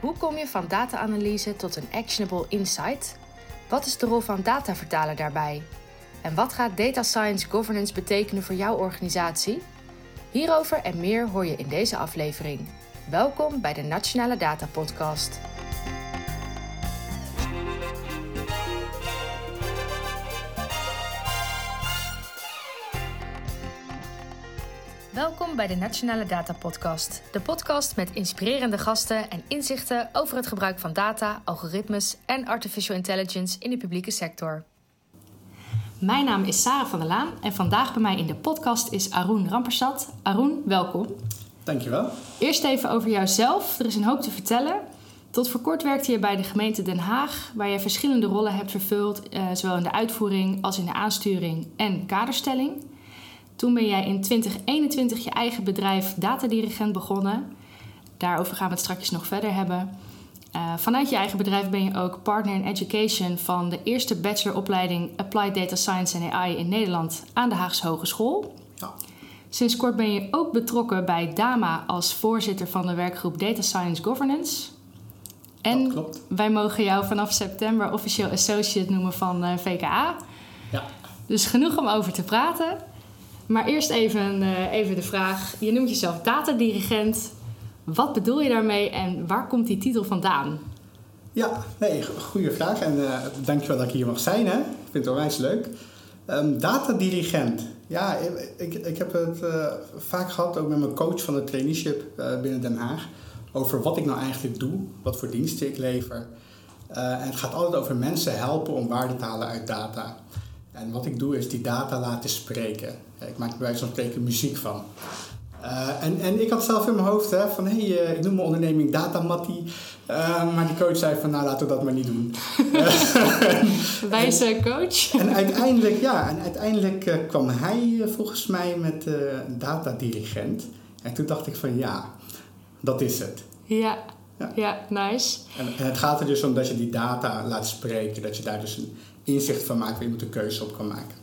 Hoe kom je van data-analyse tot een actionable insight? Wat is de rol van datavertaler daarbij? En wat gaat data science governance betekenen voor jouw organisatie? Hierover en meer hoor je in deze aflevering. Welkom bij de Nationale Data Podcast. Welkom bij de Nationale Data Podcast. De podcast met inspirerende gasten en inzichten over het gebruik van data, algoritmes en artificial intelligence in de publieke sector. Mijn naam is Sarah van der Laan en vandaag bij mij in de podcast is Arun Rampersad. Arun, welkom. Dankjewel. Eerst even over jouzelf. Er is een hoop te vertellen. Tot voor kort werkte je bij de gemeente Den Haag, waar je verschillende rollen hebt vervuld, eh, zowel in de uitvoering als in de aansturing en kaderstelling. Toen ben jij in 2021 je eigen bedrijf Datadirigent begonnen. Daarover gaan we het straks nog verder hebben. Uh, vanuit je eigen bedrijf ben je ook partner in education van de eerste bacheloropleiding Applied Data Science en AI in Nederland aan de Haagse Hogeschool. Ja. Sinds kort ben je ook betrokken bij DAMA als voorzitter van de werkgroep Data Science Governance. En klopt. wij mogen jou vanaf september officieel associate noemen van uh, VKA. Ja. Dus genoeg om over te praten. Maar eerst even, uh, even de vraag. Je noemt jezelf datadirigent. Wat bedoel je daarmee en waar komt die titel vandaan? Ja, nee, goede vraag. En uh, dankjewel dat ik hier mag zijn. Hè. Ik vind het onwijs leuk. Um, datadirigent. Ja, ik, ik heb het uh, vaak gehad, ook met mijn coach van de traineeship binnen Den Haag, over wat ik nou eigenlijk doe, wat voor diensten ik lever. en het gaat altijd over mensen helpen om waarde te halen uit data. En wat ik doe is die data laten spreken. Ik maak er bij zo'n spreken muziek van. Uh, en, en ik had zelf in mijn hoofd hè, van, hé, hey, uh, ik noem mijn onderneming Datamatti. Uh, maar die coach zei van, nou, laten we dat maar niet doen. Wijze coach. En uiteindelijk, ja, en uiteindelijk kwam hij volgens mij met datadirigent. En toen dacht ik van, ja, dat is het. Ja, ja, ja nice. En, het gaat er dus om dat je die data laat spreken. Dat je daar dus een inzicht van maakt waar je moet een keuze op kan maken.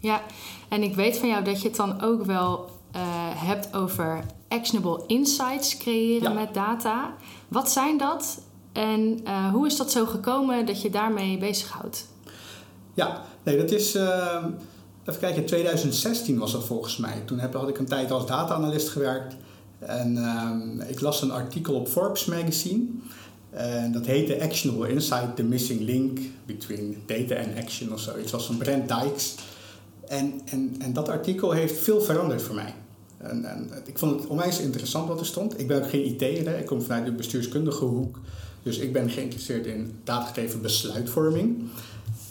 Ja, en ik weet van jou dat je het dan ook wel uh, hebt over actionable insights creëren met data. Wat zijn dat en uh, hoe is dat zo gekomen dat je daarmee bezighoudt? Ja, nee, dat is. Uh, even kijken, in 2016 was dat volgens mij. Toen heb, had ik een tijd als data-analyst gewerkt. En ik las een artikel op Forbes magazine. En dat heette Actionable Insight, The Missing Link Between Data and Action of zoiets. was van Brent Dykes. En, en, en dat artikel heeft veel veranderd voor mij. En, en, ik vond het onwijs interessant wat er stond. Ik ben ook geen IT'er, ik kom vanuit de bestuurskundige hoek. Dus ik ben geïnteresseerd in datagedreven besluitvorming.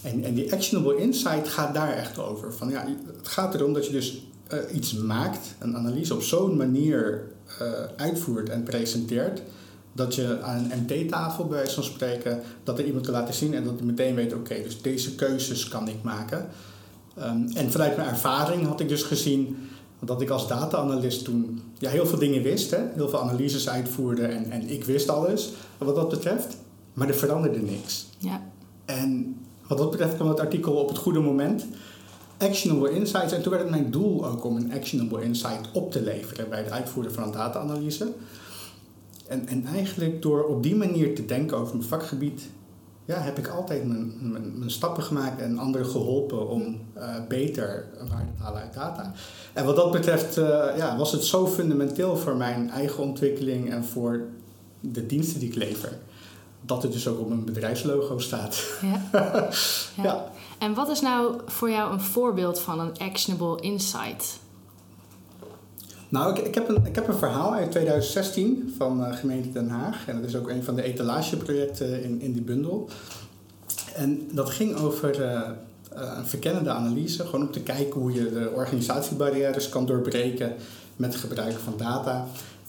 En, en die actionable insight gaat daar echt over. Van, ja, het gaat erom dat je dus uh, iets maakt, een analyse op zo'n manier uh, uitvoert en presenteert. Dat je aan een MT-tafel bij wijze van spreken, dat er iemand kan laten zien en dat hij meteen weet, oké, dus deze keuzes kan ik maken. Um, en vanuit mijn ervaring had ik dus gezien dat ik als data-analyst toen ja, heel veel dingen wist, hè? heel veel analyses uitvoerde en, en ik wist alles wat dat betreft, maar er veranderde niks. Ja. En wat dat betreft kwam het artikel op het goede moment. Actionable insights. En toen werd het mijn doel ook om een actionable insight op te leveren bij het uitvoeren van een data-analyse. En, en eigenlijk door op die manier te denken over mijn vakgebied, ja, heb ik altijd mijn, mijn, mijn, stappen gemaakt en anderen geholpen om uh, beter waarde te halen uit data. En wat dat betreft uh, ja, was het zo fundamenteel voor mijn eigen ontwikkeling en voor de diensten die ik lever. Dat het dus ook op mijn bedrijfslogo staat. Ja. ja. ja. En wat is nou voor jou een voorbeeld van een actionable insight? Nou, ik, ik, heb een, ik heb een verhaal uit 2016 van uh, gemeente Den Haag. En dat is ook een van de etalageprojecten in, in die bundel. En dat ging over uh, een verkennende analyse. Gewoon om te kijken hoe je de organisatiebarrières kan doorbreken met het gebruik van data.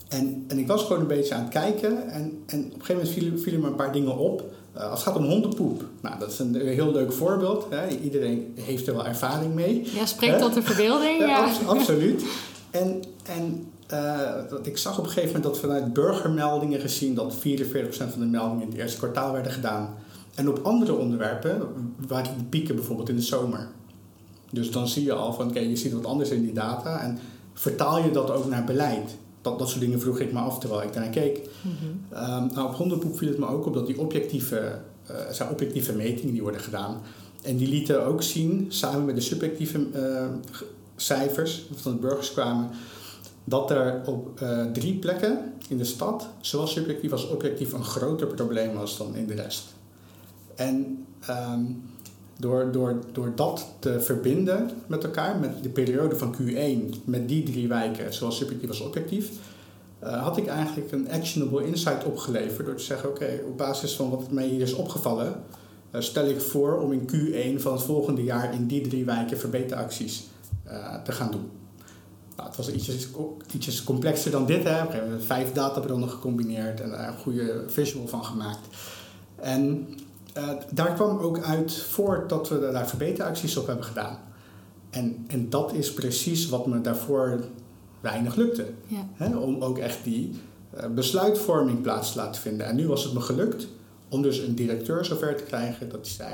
En, en ik was gewoon een beetje aan het kijken. En, en op een gegeven moment vielen me een paar dingen op. Uh, als het gaat om hondenpoep. Nou, dat is een heel leuk voorbeeld. Hè. Iedereen heeft er wel ervaring mee. Ja, spreekt tot de verbeelding. ja. absoluut. En, en uh, ik zag op een gegeven moment dat vanuit burgermeldingen gezien dat 44% van de meldingen in het eerste kwartaal werden gedaan. En op andere onderwerpen waren de pieken bijvoorbeeld in de zomer. Dus dan zie je al van, oké, je ziet wat anders in die data en vertaal je dat ook naar beleid. Dat, dat soort dingen vroeg ik me af terwijl ik daarnaar keek. Mhm. Ehm, nou, op Hondenpoep viel het me ook op dat die objectieve, uh, zijn objectieve metingen die worden gedaan. En die lieten ook zien, samen met de subjectieve uh, cijfers van de burgers kwamen, dat er op uh, drie plekken in de stad, zowel subjectief als objectief, een groter probleem was dan in de rest. En um, door, door, door dat te verbinden met elkaar, met de periode van Q1, met die drie wijken, zowel subjectief als objectief, uh, had ik eigenlijk een actionable insight opgeleverd door te zeggen: oké, op basis van wat mij hier is opgevallen, uh, stel ik voor om in Q1 van het volgende jaar in die drie wijken verbeteracties uh, te gaan doen. Nou, het was ietsjes, ietsjes complexer dan dit. Hè. We hebben vijf databronnen gecombineerd en daar een goede visual van gemaakt. En uh, daar kwam ook uit voort dat we daar verbeteracties op hebben gedaan. En, en dat is precies wat me daarvoor weinig lukte. Ja. Hè, om ook echt die uh, besluitvorming plaats te laten vinden. En nu was het me gelukt om dus een directeur zover te krijgen dat hij zei: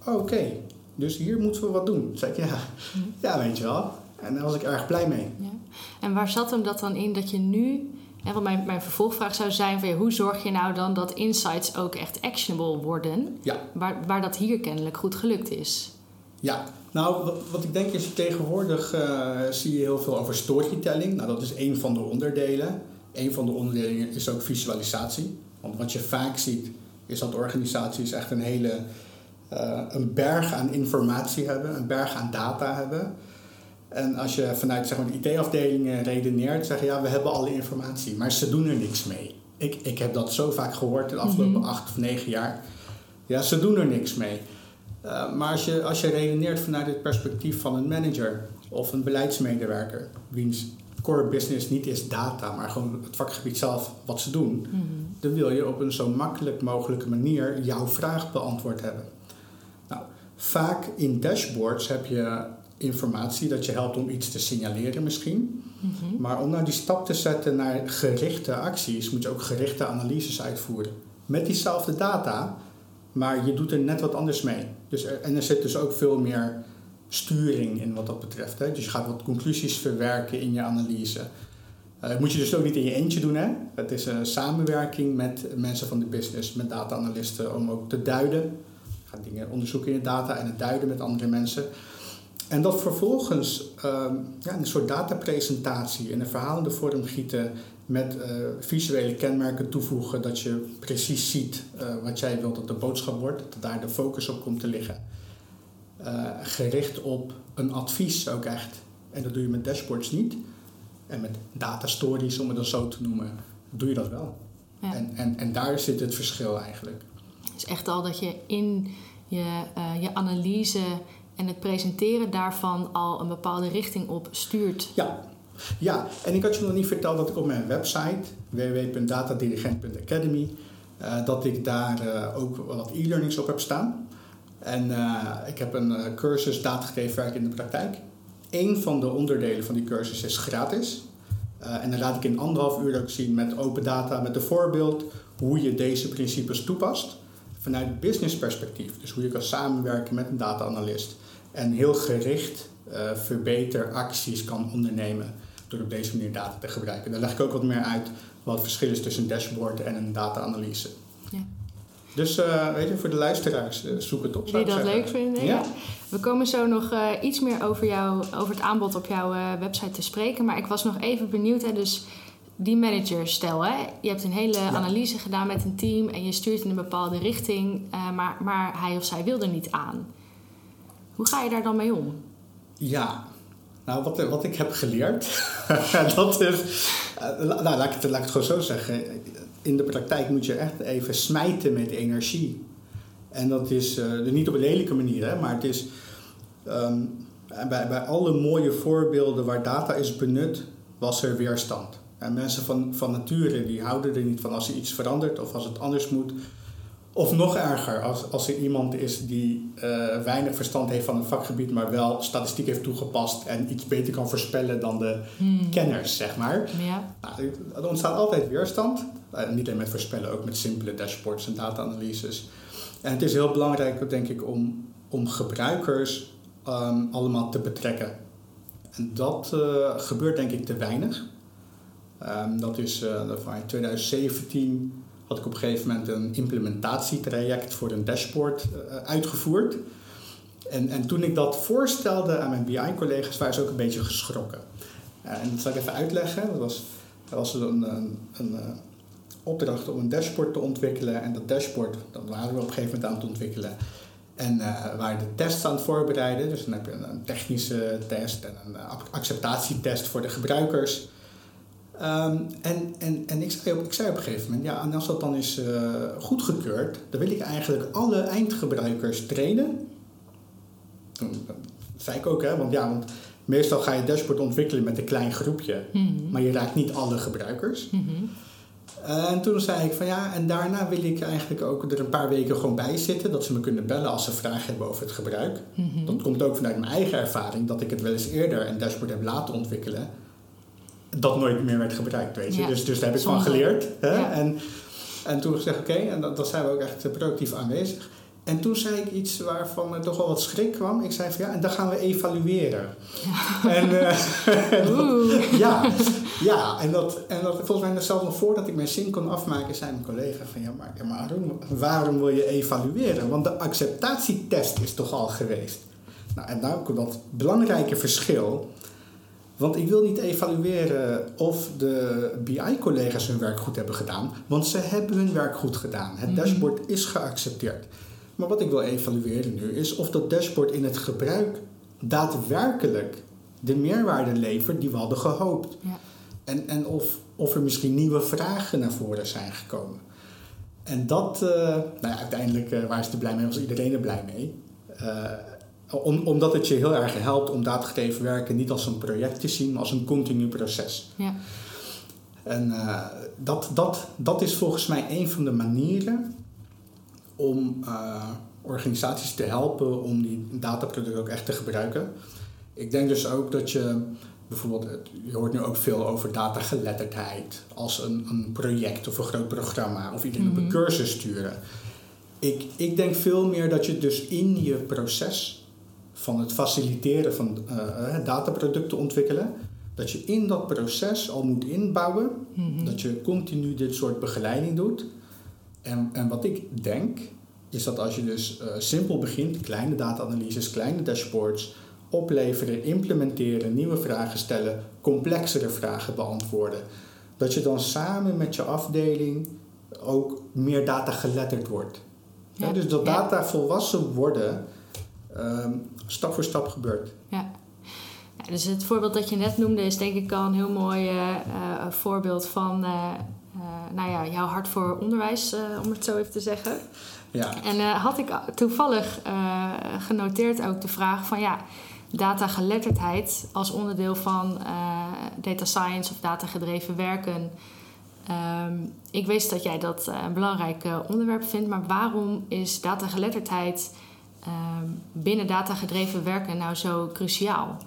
Oké, okay, dus hier moeten we wat doen. Toen zei ik: Ja, mm. ja weet je wel. En daar was ik erg blij mee. Ja. En waar zat hem dat dan in dat je nu en wat mijn, mijn vervolgvraag zou zijn: van, hoe zorg je nou dan dat insights ook echt actionable worden? Ja. Waar, waar dat hier kennelijk goed gelukt is. Ja, nou wat, wat ik denk is tegenwoordig uh, zie je heel veel over storytelling. Nou, dat is één van de onderdelen. Een van de onderdelen is ook visualisatie. Want wat je vaak ziet is dat organisaties echt een hele uh, een berg aan informatie hebben, een berg aan data hebben. En als je vanuit zeg maar, de IT-afdelingen redeneert, zeggen ja, we hebben alle informatie, maar ze doen er niks mee. Ik, ik heb dat zo vaak gehoord de afgelopen mm -hmm. acht of negen jaar. Ja, ze doen er niks mee. Uh, maar als je, als je redeneert vanuit het perspectief van een manager of een beleidsmedewerker, wiens core business niet is data, maar gewoon het vakgebied zelf wat ze doen, mm -hmm. dan wil je op een zo makkelijk mogelijke manier jouw vraag beantwoord hebben. Nou, vaak in dashboards heb je informatie dat je helpt om iets te signaleren misschien. Mm -hmm. Maar om nou die stap te zetten naar gerichte acties, moet je ook gerichte analyses uitvoeren. Met diezelfde data, maar je doet er net wat anders mee. Dus er, en er zit dus ook veel meer sturing in wat dat betreft. Hè? Dus je gaat wat conclusies verwerken in je analyse. Uh, dat moet je dus ook niet in je eentje doen. Hè? Het is een samenwerking met mensen van de business, met data-analysten, om ook te duiden. Je gaat dingen onderzoeken in de data en het duiden met andere mensen. En dat vervolgens um, ja, een soort datapresentatie in een verhalende vorm gieten met uh, visuele kenmerken toevoegen, dat je precies ziet uh, wat jij wilt dat de boodschap wordt, dat daar de focus op komt te liggen. Uh, gericht op een advies ook echt. En dat doe je met dashboards niet. En met data stories, om het dan zo te noemen, doe je dat wel. Ja. En, en, en daar zit het verschil eigenlijk. Het is echt al dat je in je, je analyse en het presenteren daarvan al een bepaalde richting op stuurt. Ja. ja, en ik had je nog niet verteld dat ik op mijn website www.datadirigent.academy uh, dat ik daar uh, ook wat e-learnings op heb staan. En uh, ik heb een cursus datagedreven werk in de praktijk. Eén van de onderdelen van die cursus is gratis. en dan laat ik in anderhalf uur ook zien met open data, met een voorbeeld, hoe je deze principes toepast vanuit business perspectief. Dus hoe je kan samenwerken met een data-analyst en heel gericht uh, verbeteracties kan ondernemen door op deze manier data te gebruiken. Daar leg ik ook wat meer uit wat het verschil is tussen een dashboard en een data-analyse. Ja. Dus uh, weet je, voor de luisteraars, uh, zoek het op. Die dat leuk vinden. Ja. We komen zo nog uh, iets meer over, jou, over het aanbod op jouw website te spreken. Maar ik was nog even benieuwd. Hè, dus die manager, stel, hè, je hebt een hele ja. analyse gedaan met een team en je stuurt in een bepaalde richting, maar, maar hij of zij wil er niet aan. Hoe ga je daar dan mee om? Ja, nou, wat, wat ik heb geleerd, dat is, nou, laat, ik het, laat ik het gewoon zo zeggen. In de praktijk moet je echt even smijten met energie. En dat is uh, niet op een lelijke manier, hè, maar het is um, bij, bij alle mooie voorbeelden waar data is benut, was er weerstand. En mensen van, van nature die houden er niet van als er iets verandert of als het anders moet. Of nog erger, als, als er iemand is die uh, weinig verstand heeft van een vakgebied, maar wel statistiek heeft toegepast en iets beter kan voorspellen dan de hmm. kenners, zeg maar. Ja. Nou, er ontstaat altijd weerstand. Uh, niet alleen met voorspellen, ook met simpele dashboards en data-analyses. En het is heel belangrijk, denk ik, om, om gebruikers um, allemaal te betrekken. En dat uh, gebeurt denk ik te weinig. Ehm, dat is uh, in 2017 had ik op een gegeven moment een implementatietraject voor een dashboard uh, uitgevoerd. En, en toen ik dat voorstelde aan mijn BI-collega's, waren ze ook een beetje geschrokken. en dat zal ik even uitleggen. Dat was, dat was een, een, een opdracht om een dashboard te ontwikkelen. En dat dashboard, dat waren we op een gegeven moment aan het ontwikkelen. En uh, waren de tests aan het voorbereiden. Dus dan heb je een, technische test en een acceptatietest voor de gebruikers. Um, en en, en ik, zei op, ik zei op een gegeven moment, ja, en als dat dan is uh, goedgekeurd, dan wil ik eigenlijk alle eindgebruikers trainen. Toen zei ik ook, hè, want ja, want meestal ga je dashboard ontwikkelen met een klein groepje, mm -hmm. maar je raakt niet alle gebruikers. Mm -hmm. En toen zei ik van ja, en daarna wil ik eigenlijk ook er een paar weken gewoon bij zitten. Dat ze me kunnen bellen als ze vragen hebben over het gebruik. Mm -hmm. Dat komt ook vanuit mijn eigen ervaring, dat ik het wel eens eerder een dashboard heb laten ontwikkelen. Dat nooit meer werd gebruikt, weet je. Dus, dus daar heb ik van geleerd. Hè? En, en toen gezegd, oké, okay, en dat, dat zijn we ook echt productief aanwezig. En toen zei ik iets waarvan er toch wel wat schrik kwam. Ik zei van ja, en dan gaan we evalueren. Ja. En, uh, ja, ja, en dat, en dat volgens mij zelfs nog voordat ik mijn zin kon afmaken, zei mijn collega van ja, maar, ja, maar waarom, waarom wil je evalueren? Want de acceptatietest is toch al geweest. Nou, en nou komt dat belangrijke verschil. Want ik wil niet evalueren of de BI-collega's hun werk goed hebben gedaan, want ze hebben hun werk goed gedaan. Het dashboard is geaccepteerd. Maar wat ik wil evalueren nu is of dat dashboard in het gebruik daadwerkelijk de meerwaarde levert die we hadden gehoopt. Ja. En, en of, of er misschien nieuwe vragen naar voren zijn gekomen. En dat, uh, nou ja, uiteindelijk uh, waar is er blij mee, was iedereen er blij mee. Uh, om, omdat het je heel erg helpt om datagedreven werken niet als een project te zien, maar als een continu proces. Ja. En dat, dat, dat is volgens mij een van de manieren om uh, organisaties te helpen om die dataproducten ook echt te gebruiken. Ik denk dus ook dat je bijvoorbeeld, je hoort nu ook veel over datageletterdheid als een, een project of een groot programma of iedereen mm -hmm. op een mhm. cursus sturen. Ik, ik denk veel meer dat je dus in je proces van het faciliteren van uh, dataproducten ontwikkelen, dat je in dat proces al moet inbouwen, mm -hmm. dat je continu dit soort begeleiding doet. En, en wat ik denk, is dat als je dus uh, simpel begint, kleine data-analyses, kleine dashboards, opleveren, implementeren, nieuwe vragen stellen, complexere vragen beantwoorden, dat je dan samen met je afdeling ook meer data geletterd wordt. Ja. Ja, dus dat data volwassen worden um, stap voor stap gebeurt. Ja. dus het voorbeeld dat je net noemde is denk ik al een heel mooi uh, voorbeeld van uh, nou ja, jouw hart voor onderwijs, om het zo even te zeggen. Ja. En had ik toevallig genoteerd ook de vraag van ja, datageletterdheid als onderdeel van data science of datagedreven werken. Um, ik wist dat jij dat een belangrijk onderwerp vindt, maar waarom is datageletterdheid binnen datagedreven werken nou zo cruciaal?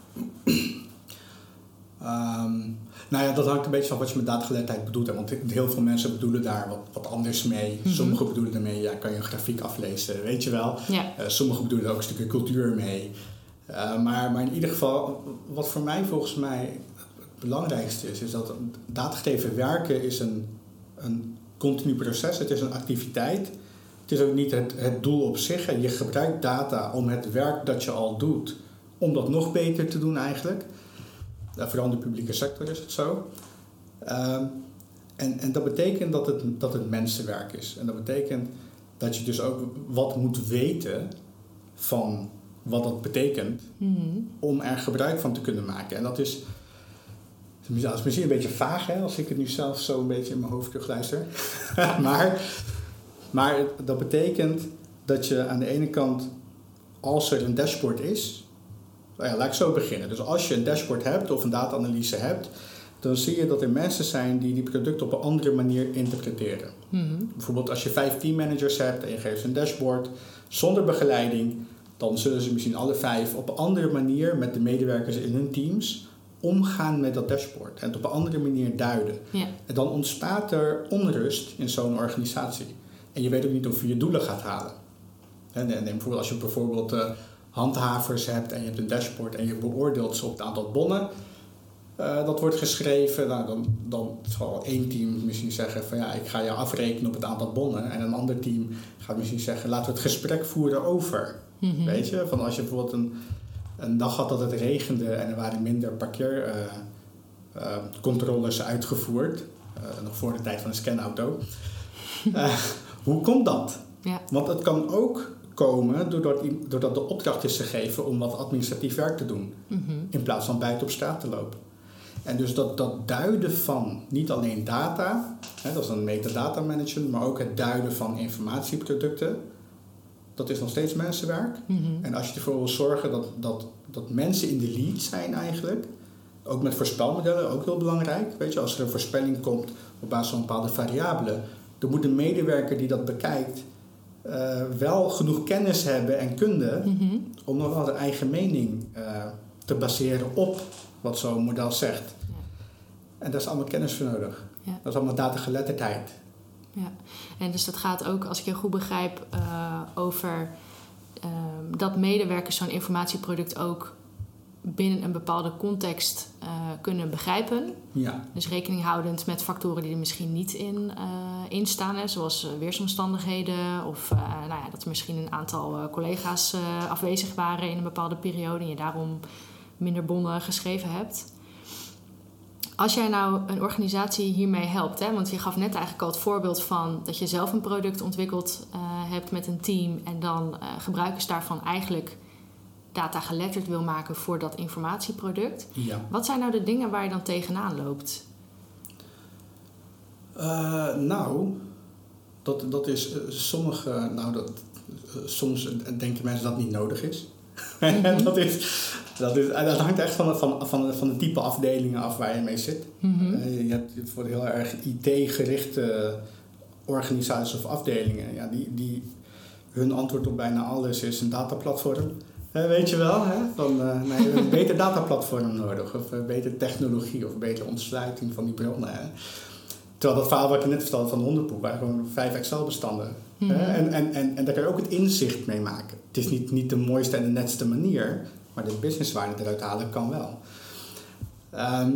Um, nou ja, dat hangt een beetje van wat je met datageletterdheid bedoelt. Want heel veel mensen bedoelen daar wat, wat anders mee. Mm -hmm. Sommigen bedoelen daarmee, ja, kan je een grafiek aflezen, weet je wel. Ja. Uh, sommigen bedoelen ook een stukje cultuur mee. Uh, maar, maar in ieder geval, wat voor mij volgens mij het belangrijkste is, is dat datagedreven werken is een, een continu proces. Het is een activiteit. Het is ook niet het, het doel op zich. En je gebruikt data om het werk dat je al doet, om dat nog beter te doen eigenlijk. Vooral in de publieke sector is het zo. Um, en, en dat betekent dat het, dat het mensenwerk is. En dat betekent dat je dus ook wat moet weten van wat dat betekent mm-hmm. om er gebruik van te kunnen maken. En dat is, dat is misschien een beetje vaag hè, als ik het nu zelf zo een beetje in mijn hoofd terugluister. maar, maar dat betekent dat je aan de ene kant, als er een dashboard is, nou ja, laat ik zo beginnen. Dus als je een dashboard hebt of een data-analyse hebt, dan zie je dat er mensen zijn die die producten op een andere manier interpreteren. Mm-hmm. Bijvoorbeeld als je vijf teammanagers hebt en je geeft ze een dashboard zonder begeleiding, dan zullen ze misschien alle vijf op een andere manier met de medewerkers in hun teams omgaan met dat dashboard en het op een andere manier duiden. Ja. En dan ontstaat er onrust in zo'n organisatie. En je weet ook niet of je je doelen gaat halen. En, en bijvoorbeeld als je bijvoorbeeld uh, handhavers hebt en je hebt een dashboard en je beoordeelt ze op het aantal bonnen, eh, dat wordt geschreven, nou, dan, dan zal één team misschien zeggen van ja, ik ga je afrekenen op het aantal bonnen. En een ander team gaat misschien zeggen, laten we het gesprek voeren over. Mhm. Weet je, van als je bijvoorbeeld een, een dag had dat het regende en er waren minder parkeercontroles uitgevoerd, eh, nog voor de tijd van de scanauto. Hoe komt dat? Ja. Want het kan ook komen doordat, doordat de opdracht is gegeven om wat administratief werk te doen. Mhm. In plaats van buiten op straat te lopen. En dus dat, dat duiden van niet alleen data, hè, dat is een metadata management, maar ook het duiden van informatieproducten, dat is nog steeds mensenwerk. Mhm. En als je ervoor wil zorgen dat, dat, dat mensen in de lead zijn eigenlijk, ook met voorspelmodellen, ook heel belangrijk. Weet je, als er een voorspelling komt op basis van bepaalde variabelen, dan moet de medewerker die dat bekijkt eh, wel genoeg kennis hebben en kunde Mhm. om nog wel de eigen mening eh, te baseren op wat zo'n model zegt. Ja. En daar is allemaal kennis voor nodig. Ja. Dat is allemaal datageletterdheid. Ja, en dus dat gaat ook, als ik je goed begrijp, eh, over ehm, dat medewerkers zo'n informatieproduct ook binnen een bepaalde context eh, kunnen begrijpen. Ja, Dus rekening houdend met factoren die er misschien niet in, eh, in staan, hè, zoals eh, weersomstandigheden of nou ja, dat er misschien een aantal collega's afwezig waren in een bepaalde periode en je daarom minder bonnen geschreven hebt. Als jij nou een organisatie hiermee helpt, hè, want je gaf net eigenlijk al het voorbeeld van dat je zelf een product ontwikkeld hebt met een team en dan gebruikers daarvan eigenlijk data geletterd wil maken voor dat informatieproduct. ja. Wat zijn nou de dingen waar je dan tegenaan loopt? Eh, nou, dat, dat is eh, sommige, nou dat, eh, soms denken mensen dat het niet nodig is. dat, is dat, is, dat hangt echt van, van, van, van de type afdelingen af waar je mee zit. Mhm. Je hebt het voor heel erg IT-gerichte organisaties of afdelingen. Ja, die, die, hun antwoord op bijna alles is een dataplatform. Weet je wel, hè? Van, eh, nee, een beter dataplatform nodig. Of eh, betere technologie of betere ontsluiting van die bronnen. Hè? Terwijl dat verhaal wat je net vertelde van de hondenpoep waren gewoon vijf Excel-bestanden. Mhm. En, en, en, en daar kan je ook het inzicht mee maken. Het is niet, niet de mooiste en de netste manier, maar de businesswaarde eruit halen kan wel. Ehm,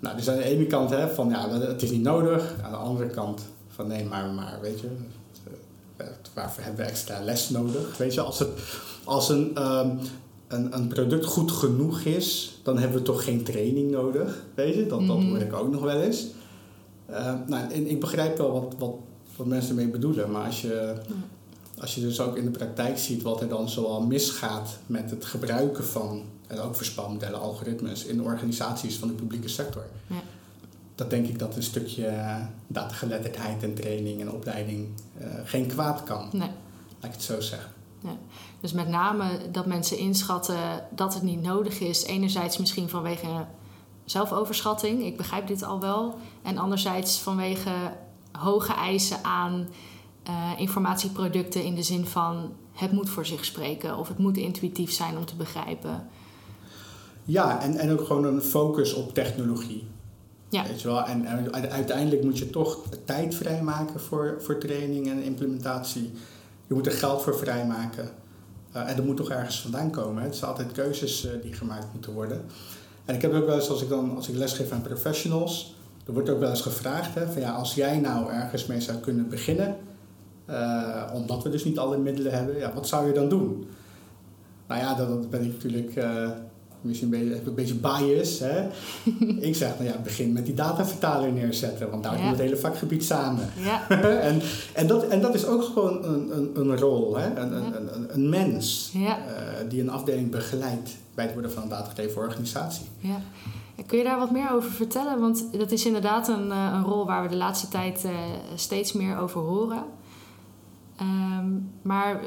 nou, dus aan de ene kant hè, van ja, het is niet nodig. Aan de andere kant van nee, maar, maar weet je, waarvoor hebben we extra les nodig? Weet je, als, het, als een, ehm, een, een product goed genoeg is, dan hebben we toch geen training nodig. Weet je, dat, dat Mhm. hoor ik ook nog wel eens. Ehm, nou, en ik begrijp wel wat, wat, wat mensen ermee bedoelen, maar als je, als je dus ook in de praktijk ziet wat er dan zoal misgaat met het gebruiken van, en ook voorspelmodellen, algoritmes in organisaties van de publieke sector, Ja. Dat denk ik dat een stukje eh, datageletterdheid en training en opleiding eh, geen kwaad kan, Nee. laat ik het zo zeggen. Dus met name dat mensen inschatten dat het niet nodig is. Enerzijds misschien vanwege zelfoverschatting, ik begrijp dit al wel. En anderzijds vanwege hoge eisen aan eh, informatieproducten in de zin van het moet voor zich spreken of het moet intuïtief zijn om te begrijpen. Ja, en, en ook gewoon een focus op technologie. Ja. Weet je wel? En, en uiteindelijk moet je toch tijd vrijmaken voor, voor training en implementatie. Je moet er geld voor vrijmaken. Eh, en dat moet toch ergens vandaan komen. Hè? Het zijn altijd keuzes eh, die gemaakt moeten worden. En ik heb ook wel eens, als ik, dan, als ik lesgeef aan professionals, er wordt ook wel eens gevraagd: hè, van ja, als jij nou ergens mee zou kunnen beginnen, eh, omdat we dus niet alle middelen hebben, ja, wat zou je dan doen? Nou ja, dat, dat ben ik natuurlijk misschien een beetje, een beetje bias. Hè? ik zeg, nou ja, begin met die datavertaler neerzetten, want daar Ja. komt het hele vakgebied samen. Ja, en, en, dat, en dat is ook gewoon een, een, een rol, hè? Een, een, Ja. een, een mens eh, die een afdeling begeleidt bij het worden van een datagedreven organisatie. ja. Kun je daar wat meer over vertellen? Want dat is inderdaad een, eh, een rol waar we de laatste tijd eh, steeds meer over horen. Ehm, maar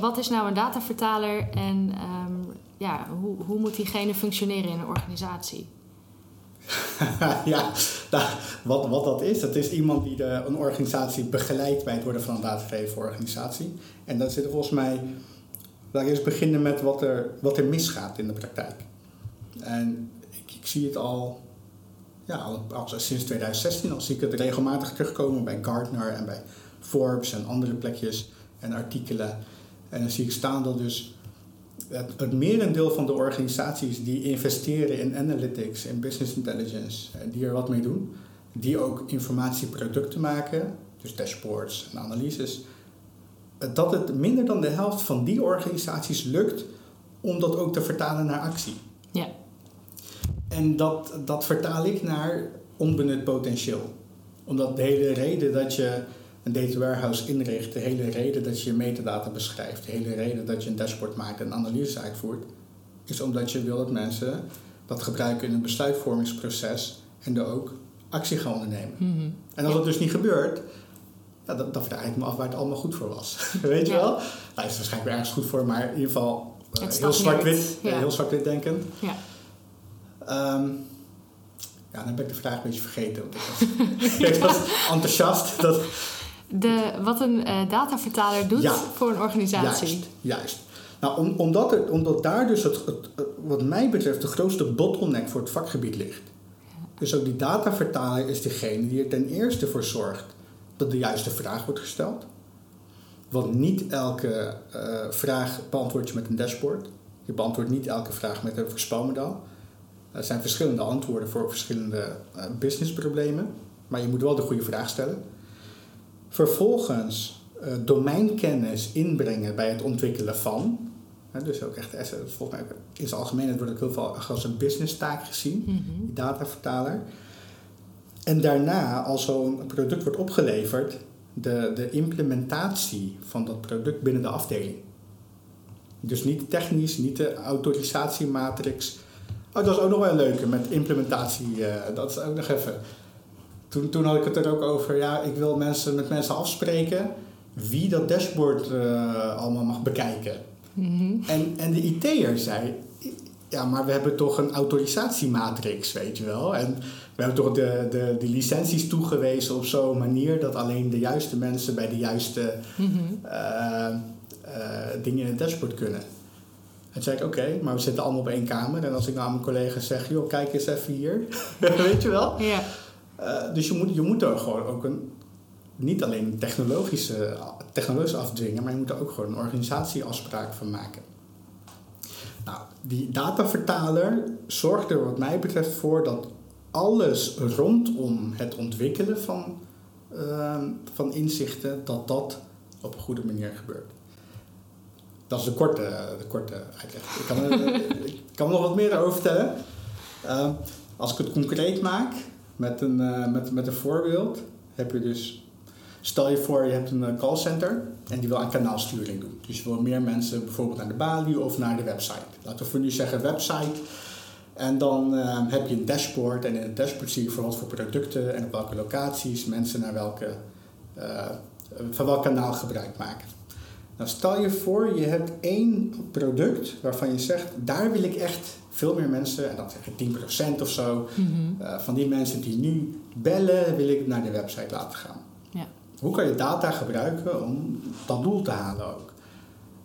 wat is nou een datavertaler en ehm, ja, hoe, hoe moet diegene functioneren in een organisatie? ja, wat, wat dat is, dat is iemand die een organisatie begeleidt bij het worden van een datagedreven organisatie. En dan zit er volgens mij, laat ik eerst beginnen met wat er, wat er misgaat in de praktijk. En ik, zie het al, ja, al sinds 2016, al zie ik het regelmatig terugkomen bij Gartner en bij Forbes en andere plekjes en artikelen. En dan zie ik staan dat dus het, het merendeel van de organisaties die investeren in analytics en business intelligence, en die er wat mee doen, die ook informatieproducten maken, dus dashboards en analyses, dat het minder dan de helft van die organisaties lukt om dat ook te vertalen naar actie. Ja. En dat, dat vertaal ik naar onbenut potentieel. Omdat de hele reden dat je een data warehouse inricht, de hele reden dat je metadata beschrijft, de hele reden dat je een dashboard maakt en een analyse uitvoert, is omdat je wil dat mensen dat gebruiken in een besluitvormingsproces en er ook actie gaan ondernemen. Mhm. En als dat dus niet gebeurt, ja, dan, dan vraag ik me af waar het allemaal goed voor was. Weet je Ja. wel? Nou, het is waarschijnlijk weer ergens goed voor, maar in ieder geval eh, heel zwart-wit, Ja. heel zwart-wit denken. Ja. Ehm, ja, dan ben ik de vraag een beetje vergeten. Want ik was, ik was enthousiast. Dat, De, wat een eh, datavertaler doet Ja. voor een organisatie. juist, juist. Nou, om, omdat, daar dus, het, het, het- wat mij betreft, de grootste bottleneck voor het vakgebied ligt. Dus ook die datavertaler is degene die er ten eerste voor zorgt dat de juiste vraag wordt gesteld. Want niet elke eh, vraag beantwoord je met een dashboard. Je beantwoordt niet elke vraag met een voorspelmodel. Er zijn verschillende antwoorden voor verschillende eh, businessproblemen. Maar je moet wel de goede vraag stellen. Vervolgens eh, domeinkennis inbrengen bij het ontwikkelen van. Hè, dus ook echt, volgens mij in zijn algemeenheid wordt ook heel veel als een business taak gezien Mhm. die datavertaler. En daarna, als zo'n product wordt opgeleverd, de, de implementatie van dat product binnen de afdeling. Dus niet technisch, niet de autorisatiematrix. Oh, dat is ook nog wel een leuke met implementatie. eh, dat is ook nog even. Toen, toen had ik het er ook over, ja, ik wil mensen, met mensen afspreken wie dat dashboard eh, allemaal mag bekijken. Mhm. En, en de IT'er zei, ja, maar we hebben toch een autorisatiematrix, weet je wel. En we hebben toch de, de, de licenties toegewezen op zo'n manier dat alleen de juiste mensen bij de juiste Mhm. eh, eh, dingen in het dashboard kunnen. En zei ik, oké, maar we zitten allemaal op één kamer. En als ik nou aan mijn collega's zeg, joh, kijk eens even hier. weet je wel? Ja. Eh, dus je moet, je moet er gewoon ook een, niet alleen een technologische, technologisch afdwingen, maar je moet er ook gewoon een organisatieafspraak van maken. Nou, die datavertaler zorgt er wat mij betreft voor dat alles rondom het ontwikkelen van, ehm, van inzichten, dat dat op een goede manier gebeurt. Dat is de korte, de korte uitleg. Ik kan, nog wat meer over vertellen. Ehm, als ik het concreet maak, met een, eh, met, met een voorbeeld, heb je dus... Stel je voor, je hebt een eh, callcenter en die wil aan kanaalsturing doen. Dus je wil meer mensen bijvoorbeeld naar de balie of naar de website. Laten we voor nu zeggen website. En dan eh, heb je een dashboard en in het dashboard zie je voor wat voor producten en op welke locaties mensen naar welke, van welk kanaal gebruik maken. Nou, stel je voor, je hebt één product waarvan je zegt, daar wil ik echt veel meer mensen, en dat zeg je 10% of zo, Mhm. eh, van die mensen die nu bellen, wil ik naar de website laten gaan. Ja. Hoe kan je data gebruiken om dat doel te halen ook?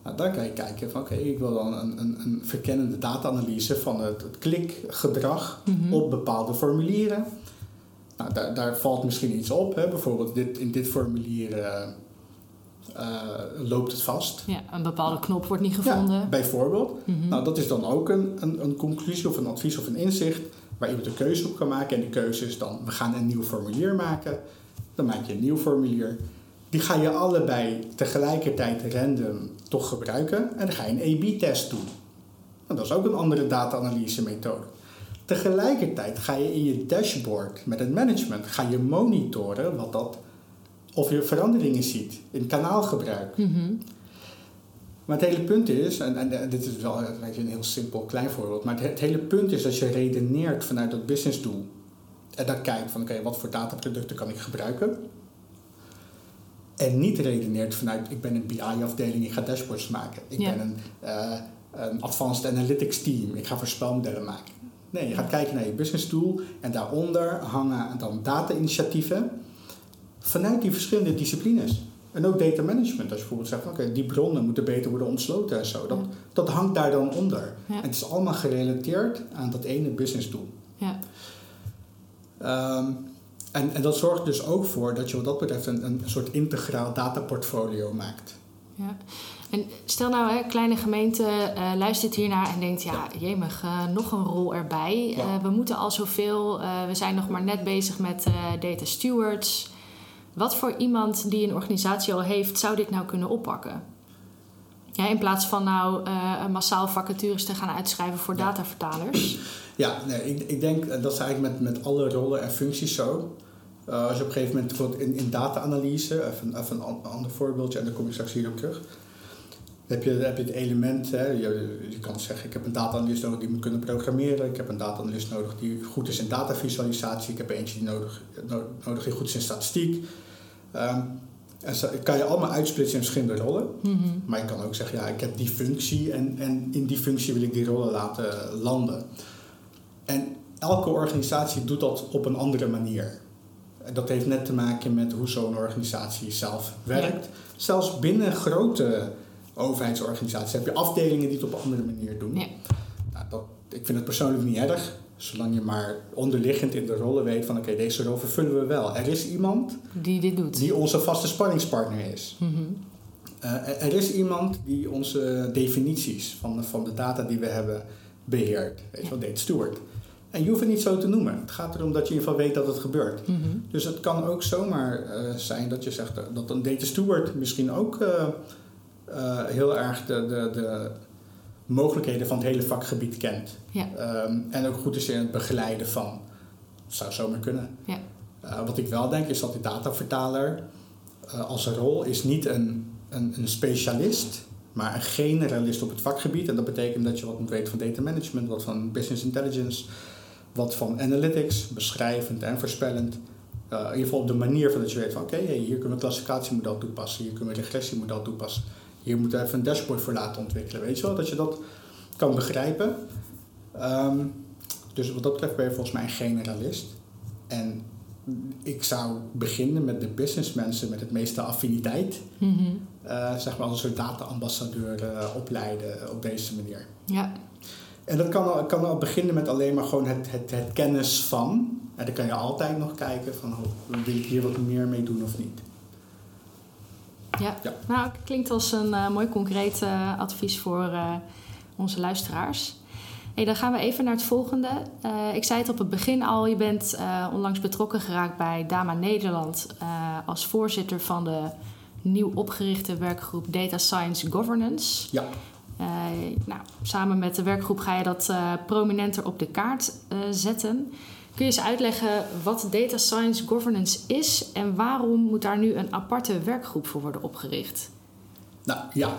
Nou, dan kan je kijken van oké, ik wil dan een, een, een verkennende data-analyse van het, het klikgedrag Mhm. op bepaalde formulieren. Nou, daar, daar valt misschien iets op. Hè? Bijvoorbeeld dit, in dit formulier eh, loopt het vast. Ja, een bepaalde knop wordt niet gevonden. Ja, bijvoorbeeld. Mhm. Nou, dat is dan ook een, een, een conclusie of een advies of een inzicht waar iemand een keuze op kan maken. En die keuze is dan, we gaan een nieuw formulier maken. Dan maak je een nieuw formulier. Die ga je allebei tegelijkertijd random toch gebruiken. En dan ga je een A-B-test doen. Nou, dat is ook een andere data-analyse methode. Tegelijkertijd ga je in je dashboard met het management ga je monitoren wat dat, of je veranderingen ziet in kanaalgebruik. Mhm. Maar het hele punt is, en, en dit is wel weet je, een heel simpel klein voorbeeld, maar het, het hele punt is dat je redeneert vanuit dat businessdoel. En dan kijkt van oké, wat voor dataproducten kan ik gebruiken? En niet redeneert vanuit ik ben een BI-afdeling, ik ga dashboards maken. Ik Ja. ben een, eh, een advanced analytics team, ik ga voorspelmodellen maken. Nee, je gaat kijken naar je businessdoel en daaronder hangen dan data-initiatieven vanuit die verschillende disciplines. En ook data management. Als je bijvoorbeeld zegt, oké, die bronnen moeten beter worden ontsloten en zo. Dat, Ja. dat hangt daar dan onder. Ja. En het is allemaal gerelateerd aan dat ene businessdoel. Ja. Ehm, en, en dat zorgt dus ook voor dat je wat dat betreft een, een soort integraal dataportfolio maakt. Ja. En stel nou, hè, kleine gemeente uh, luistert hiernaar en denkt: ja, ja. jemig, uh, nog een rol erbij. Ja. Uh, we moeten al zoveel. we zijn nog maar net bezig met data stewards. Wat voor iemand die een organisatie al heeft, zou dit nou kunnen oppakken? Ja, in plaats van nou massaal vacatures te gaan uitschrijven voor datavertalers. Ja, nee, ik, ik denk dat is eigenlijk met, met alle rollen en functies zo. Uh, als je op een gegeven moment bijvoorbeeld in, in data-analyse, even, even een ander voorbeeldje en dan kom ik straks hierop terug. Heb je, heb je het element, hè, je, je kan zeggen ik heb een data-analyst nodig die moet kunnen programmeren. Ik heb een data-analyst nodig die goed is in datavisualisatie. Ik heb eentje die nodig, nodig die goed is in statistiek. Um, en zo kan je allemaal uitsplitsen in verschillende rollen. Mm -hmm. Maar je kan ook zeggen, ja, ik heb die functie en, en in die functie wil ik die rollen laten landen. En elke organisatie doet dat op een andere manier. Dat heeft net te maken met hoe zo'n organisatie zelf werkt. Ja. Zelfs binnen grote overheidsorganisaties heb je afdelingen die het op een andere manier doen. Ja. Nou, dat, ik vind het persoonlijk niet erg, zolang je maar onderliggend in de rollen weet van oké, deze rol vervullen we wel. Er is iemand die dit doet. Die onze vaste spanningspartner is. Mm -hmm. uh, er is iemand die onze definities van, van de data die we hebben beheert. Weet je wel, data steward. En je hoeft het niet zo te noemen. Het gaat erom dat je in ieder geval weet dat het gebeurt. Mm -hmm. Dus het kan ook zomaar uh, zijn dat je zegt dat een data steward misschien ook uh, uh, heel erg de, de, de mogelijkheden van het hele vakgebied kent. Ja. Um, en ook goed is in het begeleiden van. Dat zou zomaar kunnen. Ja. wat ik wel denk is dat die datavertaler als rol is niet een, een, een specialist maar een generalist op het vakgebied. En dat betekent dat je wat moet weten van data management, wat van business intelligence, wat van analytics, beschrijvend en voorspellend. Uh, in ieder geval op de manier van dat je weet van oké, okay, hier kunnen we een klassificatiemodel toepassen, hier kunnen we een regressiemodel toepassen, hier moeten we even een dashboard voor laten ontwikkelen. Weet je wel, dat je dat kan begrijpen. Um, dus wat dat betreft ben je volgens mij een generalist. En ik zou beginnen met de businessmensen met het meeste affiniteit. Mm -hmm. uh, zeg maar als een soort data-ambassadeur uh, opleiden op deze manier. Ja. En dat kan al, kan al beginnen met alleen maar gewoon het, het, het kennis van. En dan kan je altijd nog kijken van oh, wil ik hier wat meer mee doen of niet. Ja, ja. nou klinkt als een uh, mooi concreet advies voor onze luisteraars. Hey, dan gaan we even naar het volgende. Ik zei het op het begin al, je bent onlangs betrokken geraakt bij Dama Nederland als voorzitter van de nieuw opgerichte werkgroep Data Science Governance. Ja. nou, samen met de werkgroep ga je dat prominenter op de kaart zetten. Kun je eens uitleggen wat Data Science Governance is en waarom moet daar nu een aparte werkgroep voor worden opgericht? Nou ja,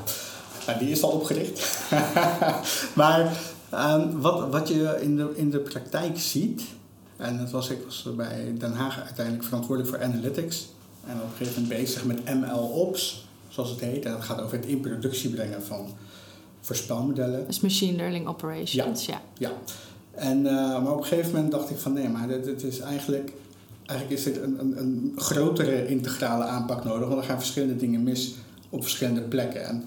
nou, die is al opgericht. maar Um, wat, wat je in de, in de praktijk ziet, en dat was, ik was bij Den Haag uiteindelijk verantwoordelijk voor analytics. En op een gegeven moment bezig met ML-ops, zoals het heet. En dat gaat over het in productie brengen van voorspelmodellen. Is machine learning operations, ja. Ja, ja. En, uh, maar op een gegeven moment dacht ik van nee, maar dit, dit is eigenlijk... Eigenlijk is dit een, een, een grotere integrale aanpak nodig. Want er gaan verschillende dingen mis op verschillende plekken. En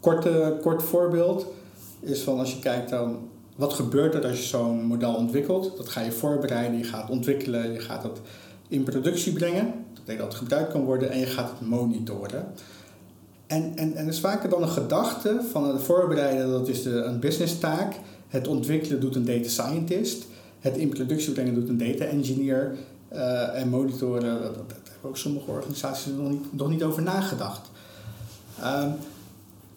kort, kort voorbeeld is van als je kijkt dan wat gebeurt er als je zo'n model ontwikkelt. Dat ga je voorbereiden, je gaat ontwikkelen, je gaat het in productie brengen. Dat betekent dat het gebruikt kan worden en je gaat het monitoren. En, en, en is vaker dan een gedachte van het voorbereiden, dat is de, een business taak. Het ontwikkelen doet een data scientist. Het in productie brengen doet een data engineer. Uh, en monitoren, dat, hebben ook sommige organisaties nog niet, nog niet over nagedacht. Um,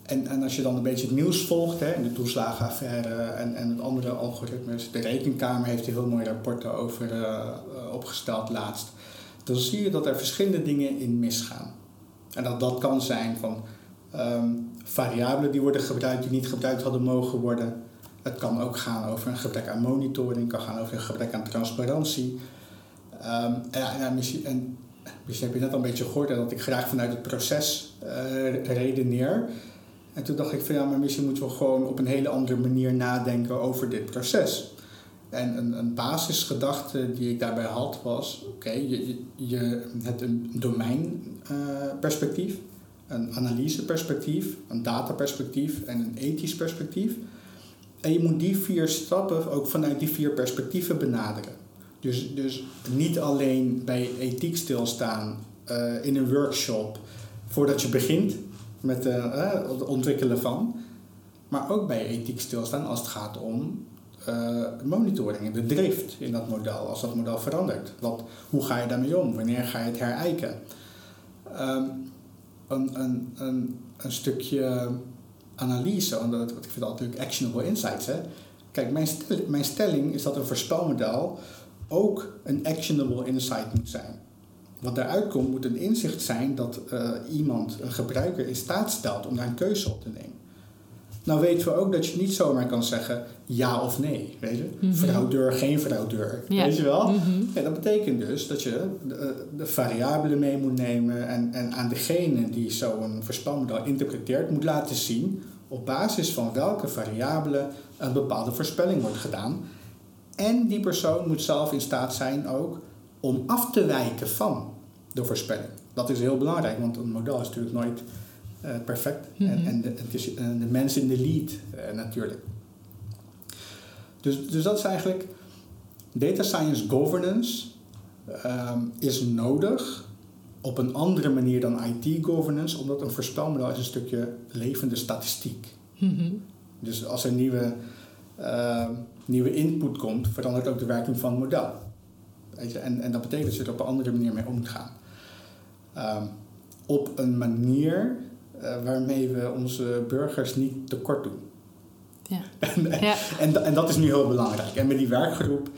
en, en als je dan een beetje het nieuws volgt, hè, de toeslagenaffaire en, en het andere algoritmes, de rekenkamer heeft er heel mooie rapporten over uh, opgesteld laatst. Dan zie je dat er verschillende dingen in misgaan. En dat dat kan zijn van um, variabelen die worden gebruikt die niet gebruikt hadden mogen worden. Het kan ook gaan over een gebrek aan monitoring, kan gaan over een gebrek aan transparantie. Um, en, en, misschien, en misschien heb je net al een beetje gehoord dat ik graag vanuit het proces uh, redeneer. En toen dacht ik van ja, maar misschien moeten we gewoon op een hele andere manier nadenken over dit proces. En een, een basisgedachte die ik daarbij had was, oké, je, je hebt een domeinperspectief, uh, een analyseperspectief, een dataperspectief en een ethisch perspectief. En je moet die vier stappen ook vanuit die vier perspectieven benaderen. Dus, dus niet alleen bij ethiek stilstaan uh, in een workshop voordat je begint, met uh, het ontwikkelen van. Maar ook bij ethiek stilstaan als het gaat om monitoring, de drift in dat model, als dat model verandert. Wat, hoe ga je daarmee om? Wanneer ga je het herijken? Um, een, een, een, een stukje analyse, want ik vind dat natuurlijk actionable insights. Hè? Kijk, mijn, mijn stelling is dat een voorspelmodel ook een actionable insight moet zijn. Wat daaruit komt, moet een inzicht zijn dat uh, iemand, een gebruiker, in staat stelt om daar een keuze op te nemen. Nou weten we ook dat je niet zomaar kan zeggen ja of nee. Weet je? Mm Fraudeur, geen fraudeur. Weet je wel? Mm dat betekent dus dat je de, de, variabelen mee moet nemen en, en aan degene die zo'n voorspelmodel interpreteert moet laten zien op basis van welke variabelen een bepaalde voorspelling wordt gedaan. En die persoon moet zelf in staat zijn ook om af te wijken van de voorspelling. Dat is heel belangrijk, want een model is natuurlijk nooit perfect. en, mhm. en de, het is uh, de mens in de lead uh, natuurlijk. Dus, dus dat is eigenlijk data science governance um, is nodig op een andere manier dan IT governance, omdat een voorspelmodel is een stukje levende statistiek. Mm Dus als er nieuwe, uh, nieuwe input komt, verandert ook de werking van het model. Weet je? En, en dat betekent dat je er op een andere manier mee om moet gaan. Um, op een manier waarmee we onze burgers niet tekort doen. Ja. en, ja. En, en, dat is nu heel belangrijk. En met die werkgroep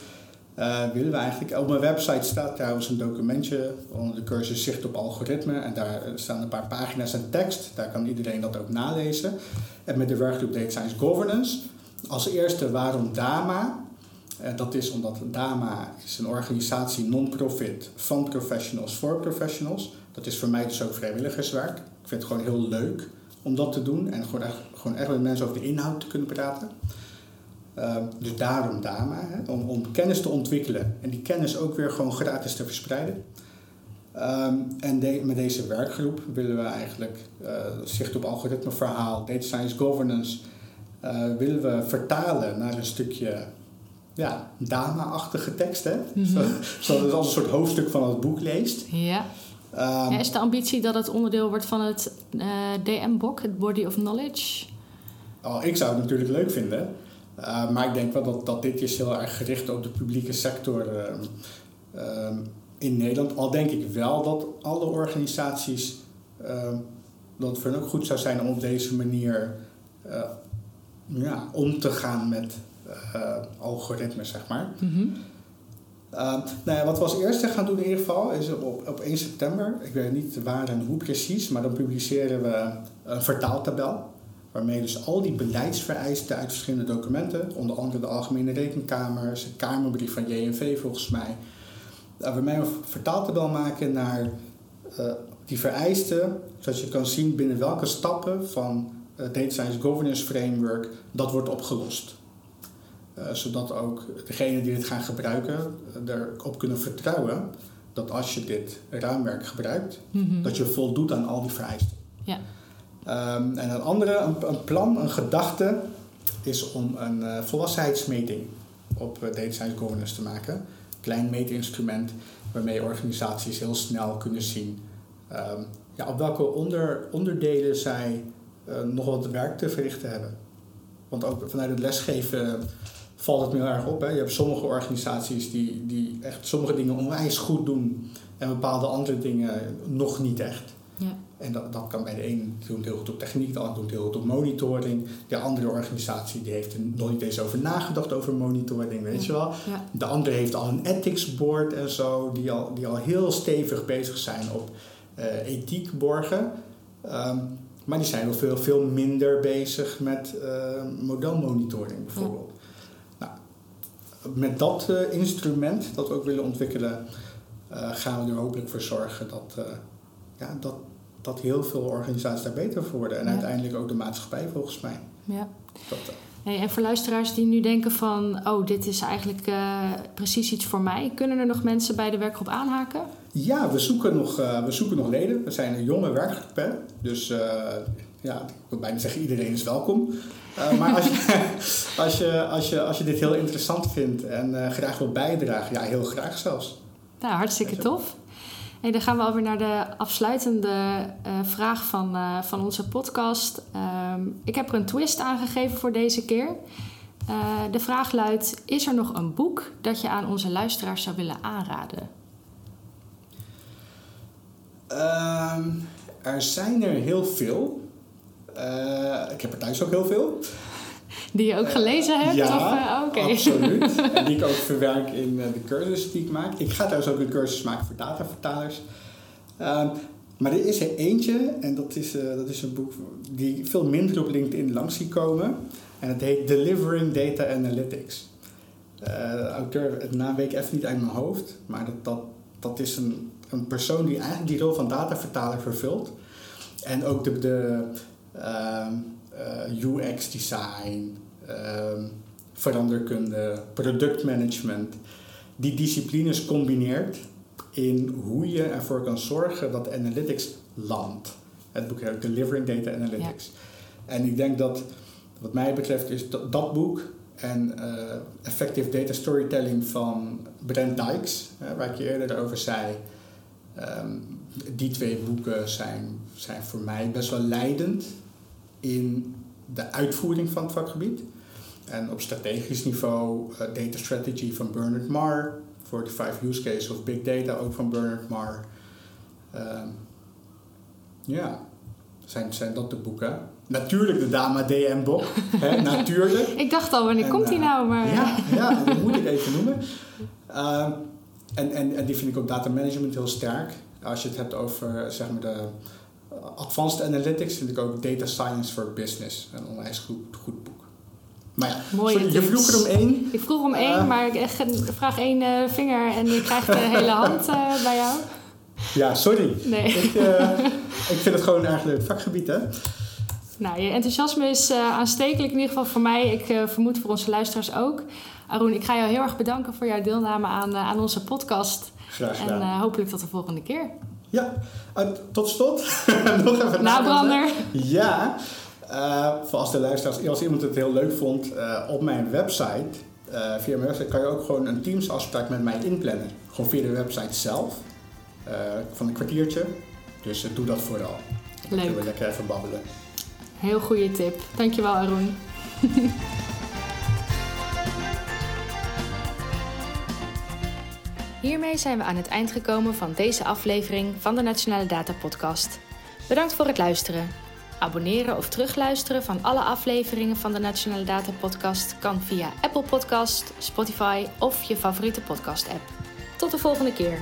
uh, willen we eigenlijk... Op mijn website staat trouwens een documentje onder de cursus Zicht op Algoritme. En daar staan een paar pagina's en tekst. Daar kan iedereen dat ook nalezen. En met de werkgroep Data Science Governance. Als eerste, waarom DAMA? Uh, dat is omdat DAMA is een organisatie non-profit van professionals voor professionals. Dat is voor mij dus ook vrijwilligerswerk. Ik vind het gewoon heel leuk om dat te doen en gewoon echt, gewoon echt met mensen over de inhoud te kunnen praten. Uh, dus daarom DAMA, hè, om, om kennis te ontwikkelen en die kennis ook weer gewoon gratis te verspreiden. Um, en de, met deze werkgroep willen we eigenlijk uh, zicht op algoritmeverhaal, data science governance, uh, willen we vertalen naar een stukje ja, DAMA-achtige teksten. Mm -hmm. Zodat het als een soort hoofdstuk van het boek leest. Ja. Um, ja, is de ambitie dat het onderdeel wordt van het uh, DM-BOK, het Body of Knowledge? Oh, ik zou het natuurlijk leuk vinden. Uh, maar ik denk wel dat, dat dit is heel erg gericht op de publieke sector uh, in Nederland. Al denk ik wel dat alle organisaties, dat het voor hen ook goed zou zijn om op deze manier ja, om te gaan met algoritmes, zeg maar. Mm -hmm. Uh, nou ja, wat we als eerste gaan doen in ieder geval is op, op 1 september, ik weet niet waar en hoe precies, maar dan publiceren we een vertaaltabel. Waarmee dus al die beleidsvereisten uit verschillende documenten, onder andere de Algemene Rekenkamer, de Kamerbrief van JNV volgens mij, uh, waarmee we een vertaaltabel maken naar uh, die vereisten, zodat je kan zien binnen welke stappen van het Data Science Governance Framework dat wordt opgelost. Uh, zodat ook degenen die dit gaan gebruiken erop kunnen vertrouwen dat als je dit raamwerk gebruikt, mm-hmm. dat je voldoet aan al die vereisten. Ja. Um, en een andere, een, een, plan, een gedachte, is om een uh, volwassenheidsmeting op uh, data science governance te maken. Klein meetinstrument waarmee organisaties heel snel kunnen zien um, ja, op welke onder, onderdelen zij nog wat werk te verrichten hebben. Want ook vanuit het lesgeven valt het me heel erg op. Hè? Je hebt sommige organisaties die, die echt sommige dingen onwijs goed doen en bepaalde andere dingen nog niet echt. Ja. En dat, dat kan bij de ene doen heel goed op techniek, de andere doet heel goed op monitoring. De andere organisatie die heeft er nog niet eens over nagedacht over monitoring, weet je wel. Ja. De andere heeft al een ethics board en zo, die al, die al heel stevig bezig zijn op uh, ethiek borgen. Um, maar die zijn wel veel, veel minder bezig met uh, modelmonitoring bijvoorbeeld met dat uh, instrument dat we ook willen ontwikkelen, uh, gaan we er hopelijk voor zorgen dat, uh, ja, dat, dat heel veel organisaties daar beter voor worden. En ja. uiteindelijk ook de maatschappij volgens mij. Ja. Dat, hey, en voor luisteraars die nu denken van, oh, dit is eigenlijk precies iets voor mij. Kunnen er nog mensen bij de werkgroep aanhaken? Ja, we zoeken nog, we zoeken nog leden. We zijn een jonge werkgroep, hè? dus ja, ik wil bijna zeggen iedereen is welkom. Uh, maar als je, als, je, als, je, als je dit heel interessant vindt en uh, graag wil bijdragen, ja, heel graag zelfs. Nou, hartstikke tof. Hey, dan gaan we alweer naar de afsluitende uh, vraag van, van onze podcast. Um, ik heb er een twist aangegeven voor deze keer. De vraag luidt: Is er nog een boek dat je aan onze luisteraars zou willen aanraden? Um, er zijn er heel veel. Ik heb er thuis ook heel veel. Die je ook gelezen hebt? Ja, of, okay. absoluut. en die ik ook verwerk in de cursus die ik maak. Ik ga trouwens ook een cursus maken voor datavertalers. Um, maar er is er eentje, en dat is, uh, dat is een boek die veel minder op LinkedIn langs zie komen. En het heet Delivering Data Analytics. Uh, de auteur, het naam weet ik even niet uit mijn hoofd, maar dat, dat, dat is een, een persoon die eigenlijk die rol van datavertaler vervult. En ook de, de uh, uh, UX design, veranderkunde, productmanagement, die disciplines combineert in hoe je ervoor kan zorgen dat analytics landt. Het boek heet Delivering Data Analytics. En ik denk dat, wat mij betreft, is dat, dat boek en uh, Effective Data Storytelling van Brent Dykes, waar ik je eerder over zei. Um, die twee boeken zijn, zijn voor mij best wel leidend in de uitvoering van het vakgebied. En op strategisch niveau, uh, Data Strategy van Bernard Marr, 45 use cases of big data ook van Bernard Marr. Um, ja, zijn, zijn dat de boeken. Natuurlijk de Dama DM boek. natuurlijk. Ik dacht al, wanneer komt die uh, nou? Maar... Ja, ja, dat moet ik even noemen. Uh, en, en, en die vind ik ook data management heel sterk. Als je het hebt over zeg maar de advanced analytics, vind ik ook data science for business een onwijs goed, goed boek. Maar ja, sorry, je vroeg er om één. Ik vroeg om één, uh, maar ik vraag één uh, vinger en je krijgt de hele hand uh, bij jou. Ja, sorry. Nee. Ik, ik vind het gewoon een erg leuk vakgebied, hè? Nou, je enthousiasme is aanstekelijk in ieder geval voor mij. Ik vermoed voor onze luisteraars ook. Arun, ik ga jou heel erg bedanken voor jouw deelname aan, aan onze podcast. Graag gedaan. En hopelijk tot de volgende keer. Ja, tot slot. Nog even Nabrander. Ja. Uh, voor als de luisteraars, als iemand het heel leuk vond, uh, op mijn website, uh, via mijn website kan je ook gewoon een Teams afspraak met mij inplannen. Gewoon via de website zelf, van een kwartiertje. Dus doe dat vooral. Leuk. Dan kunnen we lekker even babbelen. Heel goede tip. Dankjewel Arun. Hiermee zijn we aan het eind gekomen van deze aflevering van de Nationale Data Podcast. Bedankt voor het luisteren. Abonneren of terugluisteren van alle afleveringen van de Nationale Data Podcast kan via Apple Podcast, Spotify of je favoriete podcast app. Tot de volgende keer.